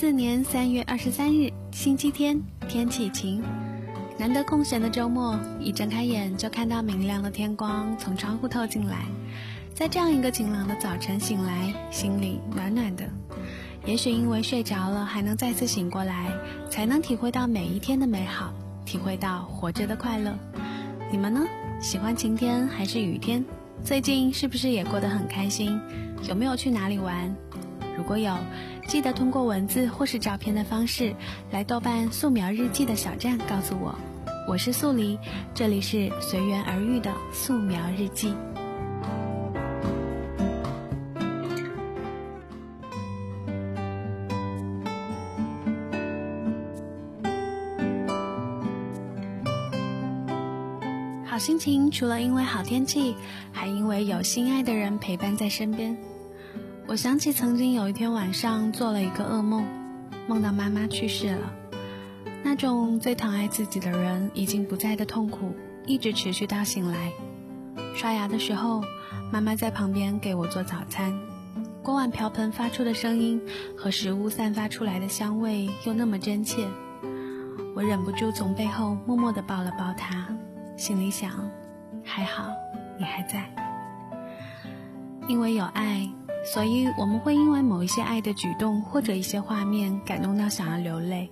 四年三月二十三日，星期天，天气晴。难得空闲的周末，一睁开眼就看到明亮的天光从窗户透进来。在这样一个晴朗的早晨醒来，心里暖暖的。也许因为睡着了，还能再次醒过来，才能体会到每一天的美好，体会到活着的快乐。你们呢？喜欢晴天还是雨天？最近是不是也过得很开心？有没有去哪里玩？如果有，记得通过文字或是照片的方式来豆瓣素描日记的小站告诉我。我是素黎，这里是随缘而遇的素描日记。好心情除了因为好天气，还因为有心爱的人陪伴在身边。我想起曾经有一天晚上做了一个噩梦，梦到妈妈去世了。那种最疼爱自己的人已经不在的痛苦，一直持续到醒来。刷牙的时候，妈妈在旁边给我做早餐，锅碗瓢盆发出的声音和食物散发出来的香味又那么真切，我忍不住从背后默默地抱了抱她，心里想：还好你还在。因为有爱，所以我们会因为某一些爱的举动或者一些画面感动到想要流泪。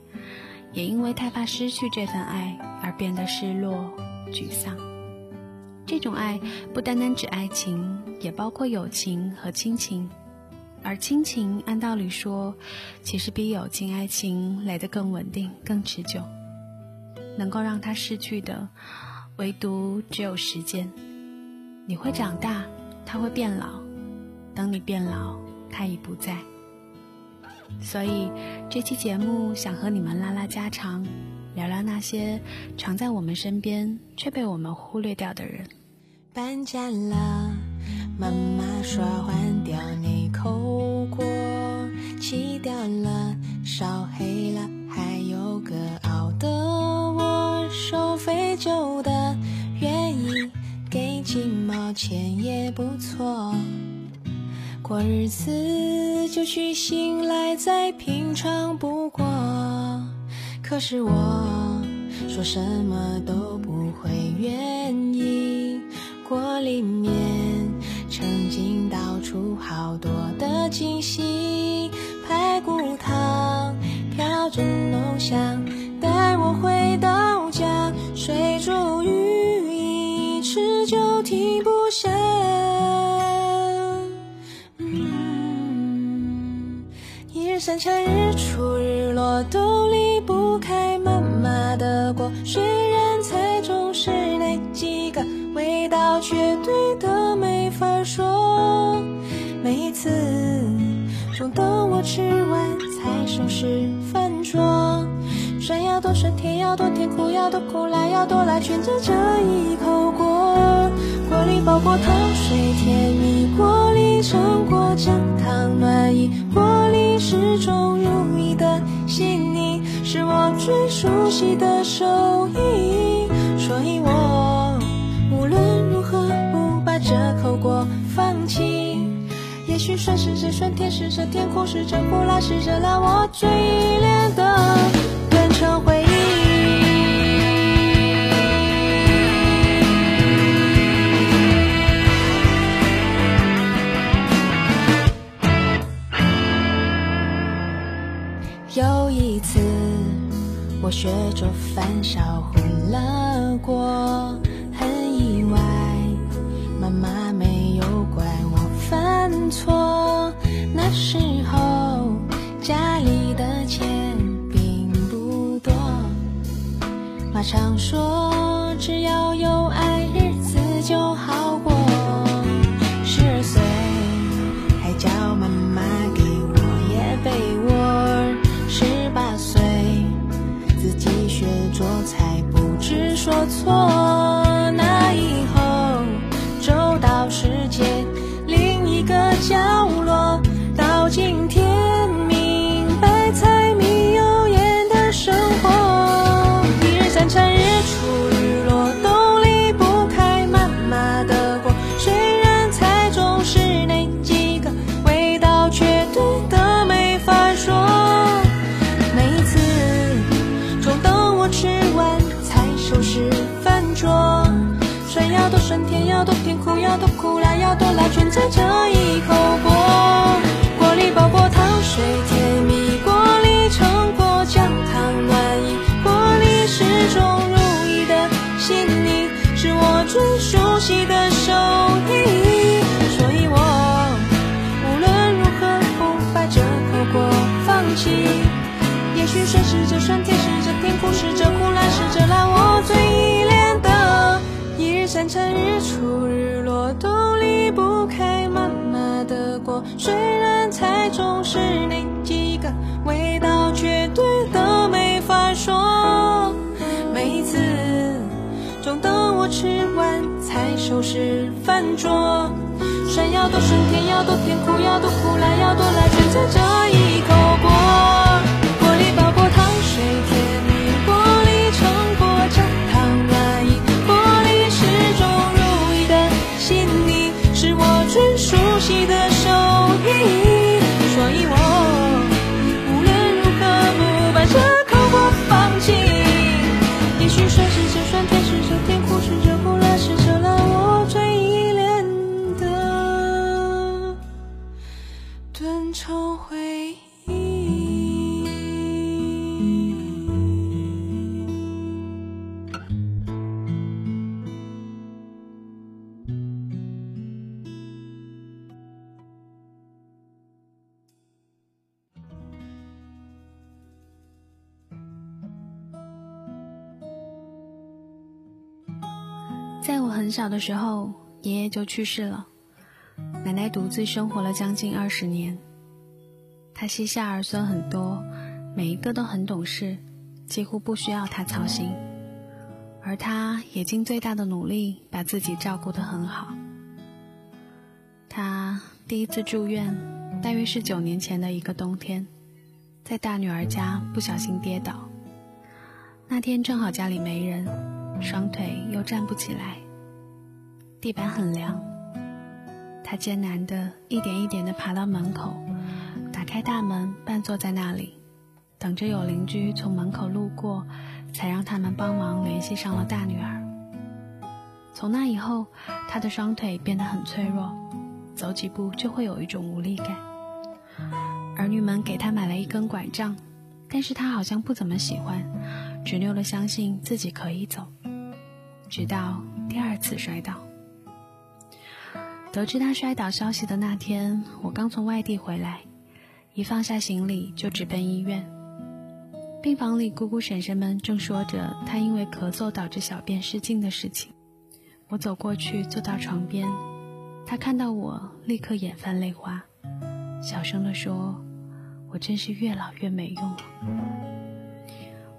也因为太怕失去这份爱而变得失落、沮丧。这种爱不单单指爱情，也包括友情和亲情。而亲情，按道理说，其实比友情、爱情来得更稳定、更持久。能够让他失去的，唯独只有时间。你会长大，他会变老。等你变老，他已不在。所以，这期节目想和你们拉拉家常，聊聊那些常在我们身边却被我们忽略掉的人。搬家了，妈妈说换掉你口锅，漆掉了，烧黑了，还有个熬的我，收废旧的，愿意给几毛钱也不错。过日子就去醒来再平常不过，可是我说什么都不会愿意。锅里面曾经倒出好多的惊喜，排骨汤飘着浓香，带我回到家，睡三餐日出日落都离不开妈妈的锅，虽然菜总是那几个，味道绝对的没法说。每一次总等我吃完才收拾饭桌，酸要多酸，甜要多甜，苦要多苦，辣要多辣，全在这一口锅。锅里包裹糖水甜蜜，锅里盛果酱汤暖意，锅里。始终如一的细腻，是我最熟悉的手艺，所以我无论如何不把这口锅放弃。也许酸是这酸，甜是这甜，苦是这苦，辣是这辣，我最依恋的我学着饭烧糊了锅，很意外，妈妈没有怪我犯错。那时候家里的钱并不多，妈常说只要有爱，日子就好过。说错。那以后，走到世界另一个角多苦辣，要多辣，全在这一口锅。锅里煲过汤水甜蜜，锅里盛过姜汤暖意，锅里始终如一的细腻，是我最熟悉的手艺。所以我无论如何不把这口锅放弃。也许水是这酸，甜是这甜，苦试着苦，辣试着辣，我。一日三餐，日出日落，都离不开妈妈的锅。虽然菜总是那几个，味道绝对的没法说。每次总等我吃完才，收拾饭桌。酸要多酸，甜要多甜，苦要多苦，辣要多辣，全在这一口在我很小的时候，爷爷就去世了，奶奶独自生活了将近二十年。她膝下儿孙很多，每一个都很懂事，几乎不需要她操心，而她也尽最大的努力把自己照顾得很好。她第一次住院，大约是九年前的一个冬天，在大女儿家不小心跌倒，那天正好家里没人。双腿又站不起来，地板很凉。他艰难的一点一点的爬到门口，打开大门，半坐在那里，等着有邻居从门口路过，才让他们帮忙联系上了大女儿。从那以后，他的双腿变得很脆弱，走几步就会有一种无力感。儿女们给他买了一根拐杖，但是他好像不怎么喜欢，执拗的相信自己可以走。直到第二次摔倒，得知他摔倒消息的那天，我刚从外地回来，一放下行李就直奔医院。病房里，姑姑婶婶们正说着他因为咳嗽导致小便失禁的事情。我走过去，坐到床边，他看到我，立刻眼泛泪花，小声地说：“我真是越老越没用了。”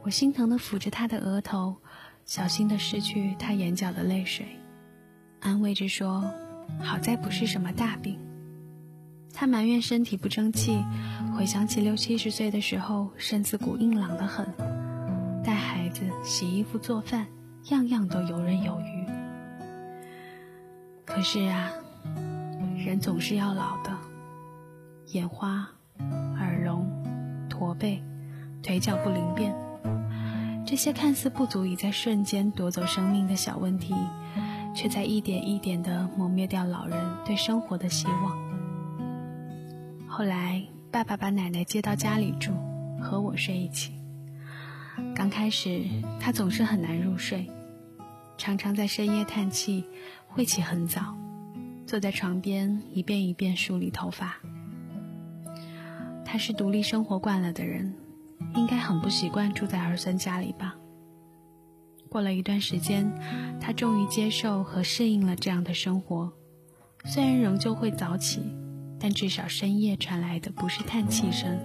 我心疼地抚着他的额头。小心地拭去他眼角的泪水，安慰着说：“好在不是什么大病。”他埋怨身体不争气，回想起六七十岁的时候，身子骨硬朗得很，带孩子、洗衣服、做饭，样样都游刃有余。可是啊，人总是要老的，眼花、耳聋、驼背、腿脚不灵便。这些看似不足以在瞬间夺走生命的小问题，却在一点一点地磨灭掉老人对生活的希望。后来，爸爸把奶奶接到家里住，和我睡一起。刚开始，他总是很难入睡，常常在深夜叹气，会起很早，坐在床边一遍一遍梳理头发。他是独立生活惯了的人。应该很不习惯住在儿孙家里吧。过了一段时间，他终于接受和适应了这样的生活。虽然仍旧会早起，但至少深夜传来的不是叹气声，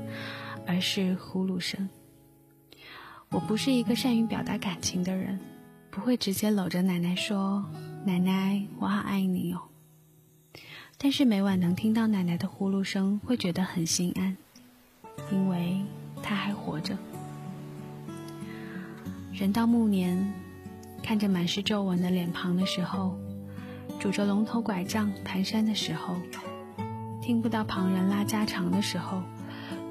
而是呼噜声。我不是一个善于表达感情的人，不会直接搂着奶奶说：“奶奶，我好爱你哦。”但是每晚能听到奶奶的呼噜声，会觉得很心安，因为。他还活着。人到暮年，看着满是皱纹的脸庞的时候，拄着龙头拐杖蹒跚的时候，听不到旁人拉家常的时候，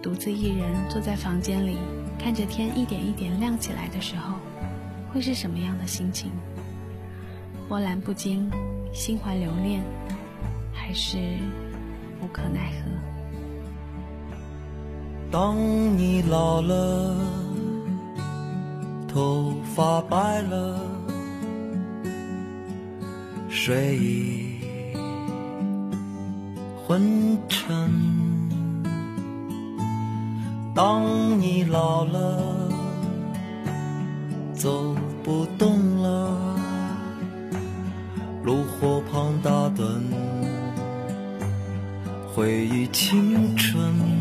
独自一人坐在房间里，看着天一点一点亮起来的时候，会是什么样的心情？波澜不惊，心怀留恋，还是无可奈何？当你老了，头发白了，睡意昏沉。当你老了，走不动了，炉火旁打盹，回忆青春。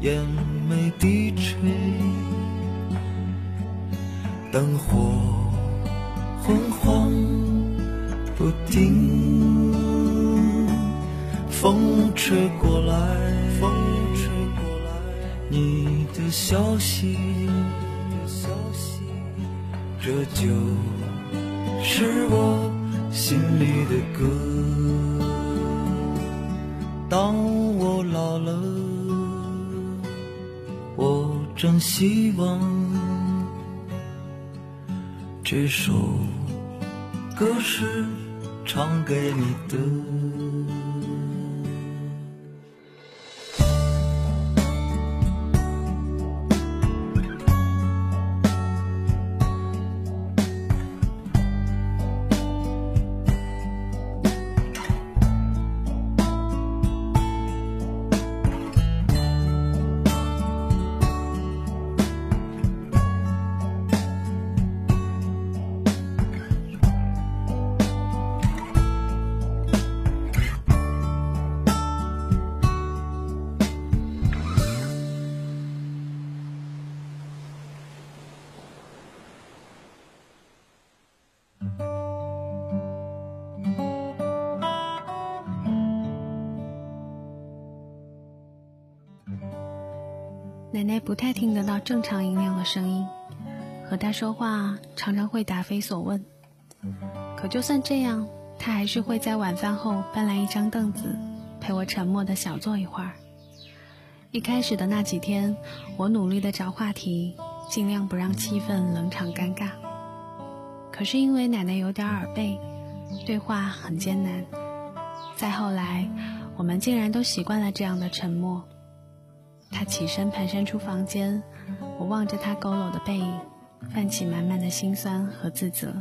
眼眉低垂，灯火昏黄不定，风吹过来，风吹过来，你的消息，这就是我心里的歌。当我老了，真希望这首歌是唱给你的。奶奶不太听得到正常音量的声音，和她说话常常会答非所问。可就算这样，她还是会在晚饭后搬来一张凳子，陪我沉默的小坐一会儿。一开始的那几天，我努力的找话题，尽量不让气氛冷场尴尬。可是因为奶奶有点耳背，对话很艰难。再后来，我们竟然都习惯了这样的沉默。他起身蹒跚出房间，我望着他佝偻的背影，泛起满满的心酸和自责。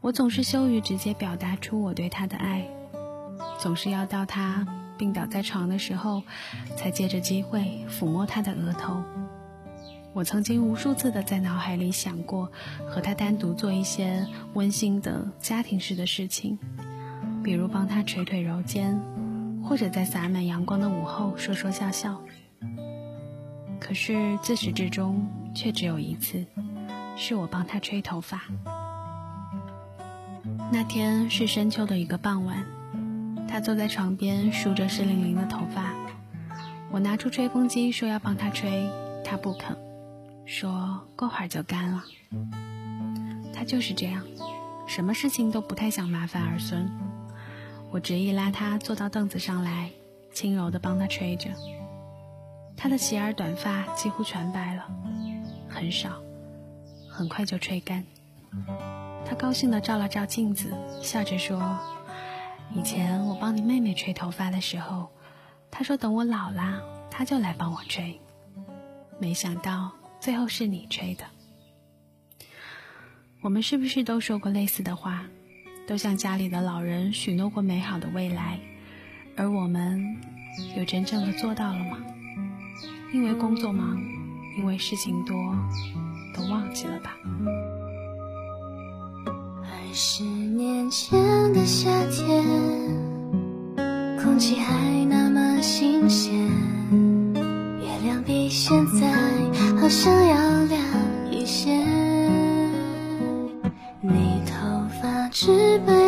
我总是羞于直接表达出我对他的爱，总是要到他。病倒在床的时候，才借着机会抚摸他的额头。我曾经无数次的在脑海里想过和他单独做一些温馨的家庭式的事情，比如帮他捶腿揉肩，或者在洒满阳光的午后说说笑笑。可是自始至终却只有一次，是我帮他吹头发。那天是深秋的一个傍晚。他坐在床边梳着湿淋淋的头发，我拿出吹风机说要帮他吹，他不肯，说过会儿就干了。他就是这样，什么事情都不太想麻烦儿孙。我执意拉他坐到凳子上来，轻柔地帮他吹着。他的齐耳短发几乎全白了，很少，很快就吹干。他高兴地照了照镜子，笑着说。以前我帮你妹妹吹头发的时候，她说等我老啦，她就来帮我吹。没想到最后是你吹的。我们是不是都说过类似的话？都向家里的老人许诺过美好的未来，而我们有真正的做到了吗？因为工作忙，因为事情多，都忘记了吧。二十年前的夏天，空气还那么新鲜，月亮比现在好像要亮一些。你失败。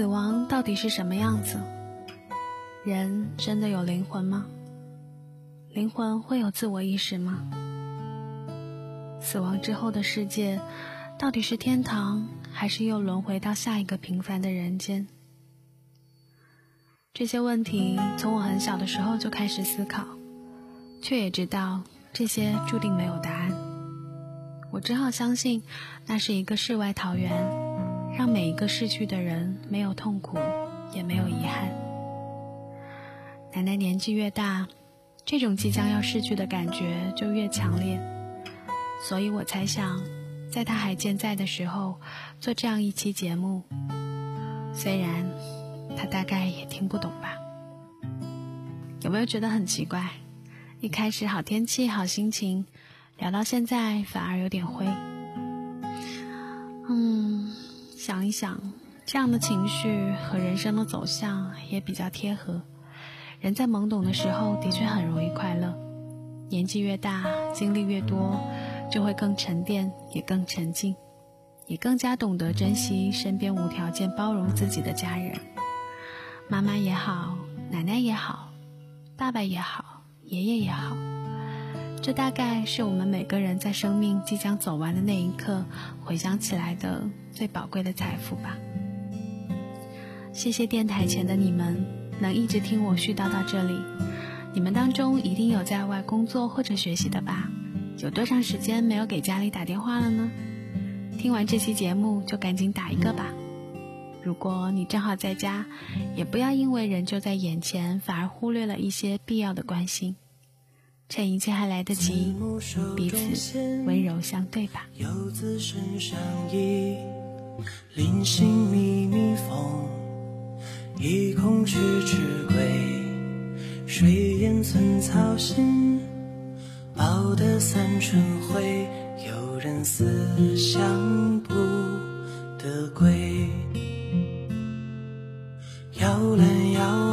死亡到底是什么样子？人真的有灵魂吗？灵魂会有自我意识吗？死亡之后的世界到底是天堂，还是又轮回到下一个平凡的人间？这些问题从我很小的时候就开始思考，却也知道这些注定没有答案。我只好相信，那是一个世外桃源，让每一个逝去的人没有痛苦，也没有遗憾。奶奶年纪越大，这种即将要逝去的感觉就越强烈，所以我猜想，在她还健在的时候，做这样一期节目，虽然她大概也听不懂吧。有没有觉得很奇怪？一开始好天气、好心情。聊到现在反而有点灰，想一想，这样的情绪和人生的走向也比较贴合。人在懵懂的时候的确很容易快乐，年纪越大，经历越多，就会更沉淀，也更沉静，也更加懂得珍惜身边无条件包容自己的家人，妈妈也好，奶奶也好，爸爸也好，爷爷也好。这大概是我们每个人在生命即将走完的那一刻，回想起来的最宝贵的财富吧。谢谢电台前的你们，能一直听我絮叨到这里。你们当中一定有在外工作或者学习的吧？有多长时间没有给家里打电话了呢？听完这期节目就赶紧打一个吧。如果你正好在家，也不要因为人就在眼前，反而忽略了一些必要的关心。趁一切还来得及，彼此温柔相对吧。临行密密缝，一空迟迟归。水烟寸草心，报得三春晖。有人思乡不得归，摇篮摇，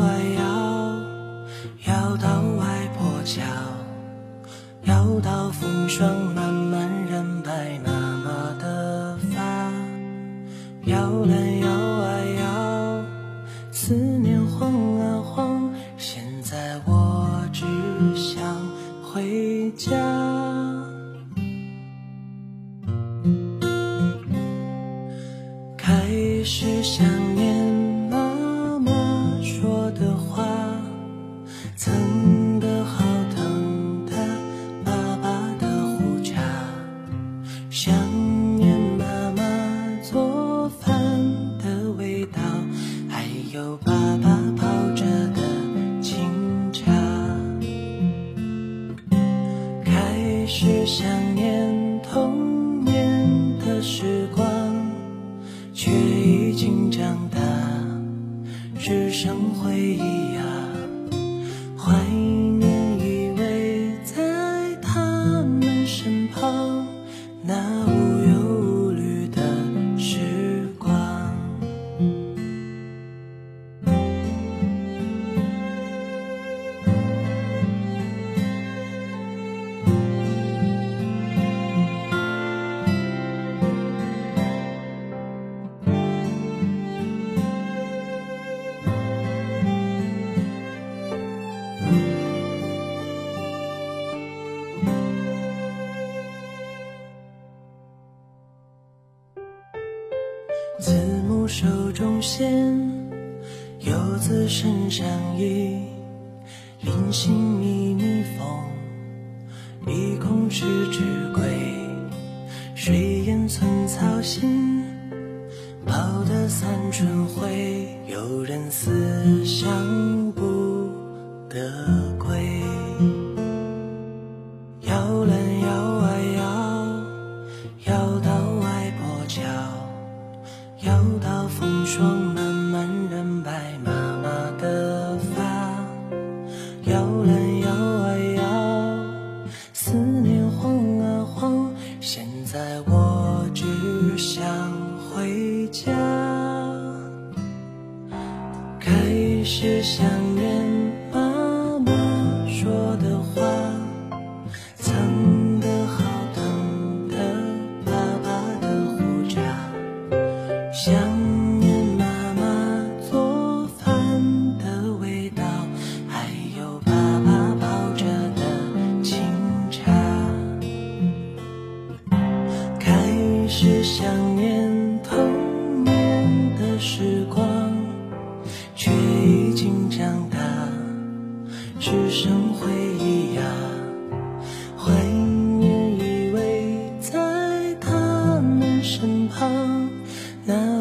身旁，那